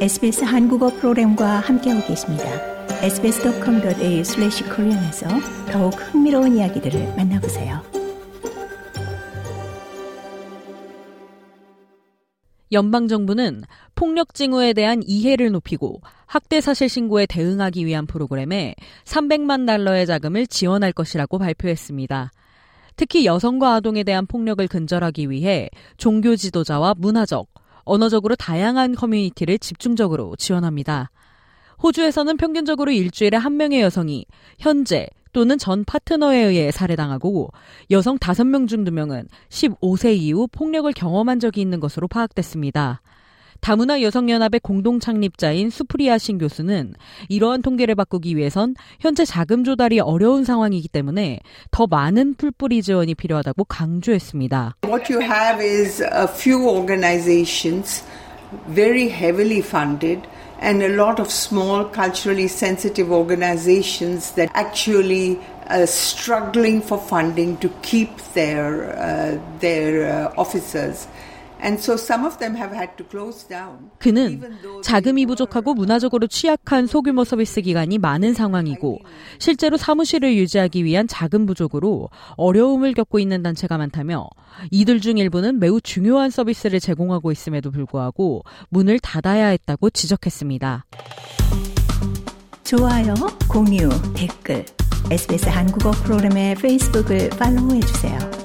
SBS 한국어 프로그램과 함께하고 계십니다. sbs.com.au/korean에서 더욱 흥미로운 이야기들을 만나보세요. 연방 정부는 폭력 징후에 대한 이해를 높이고 학대 사실 신고에 대응하기 위한 프로그램에 300만 달러의 자금을 지원할 것이라고 발표했습니다. 특히 여성과 아동에 대한 폭력을 근절하기 위해 종교 지도자와 문화적, 언어적으로 다양한 커뮤니티를 집중적으로 지원합니다. 호주에서는 평균적으로 일주일에 한 명의 여성이 현재 또는 전 파트너에 의해 살해당하고 여성 5명 중 2명은 15세 이후 폭력을 경험한 적이 있는 것으로 파악됐습니다. 다문화 여성연합의 공동 창립자인 수프리아 신 교수는 이러한 통계를 바꾸기 위해선 현재 자금 조달이 어려운 상황이기 때문에 더 많은 풀뿌리 지원이 필요하다고 강조했습니다. What you have is a few organizations very heavily funded and a lot of small culturally sensitive organizations that actually uh, struggling for funding to keep their uh, their uh, officers. 그는 자금이 부족하고 문화적으로 취약한 소규모 서비스 기관이 많은 상황이고 실제로 사무실을 유지하기 위한 자금 부족으로 어려움을 겪고 있는 단체가 많다며 이들 중 일부는 매우 중요한 서비스를 제공하고 있음에도 불구하고 문을 닫아야 했다고 지적했습니다. 좋아요, 공유, 댓글, SBS 한국어 프로그램의 페이스북을 팔로우해 주세요.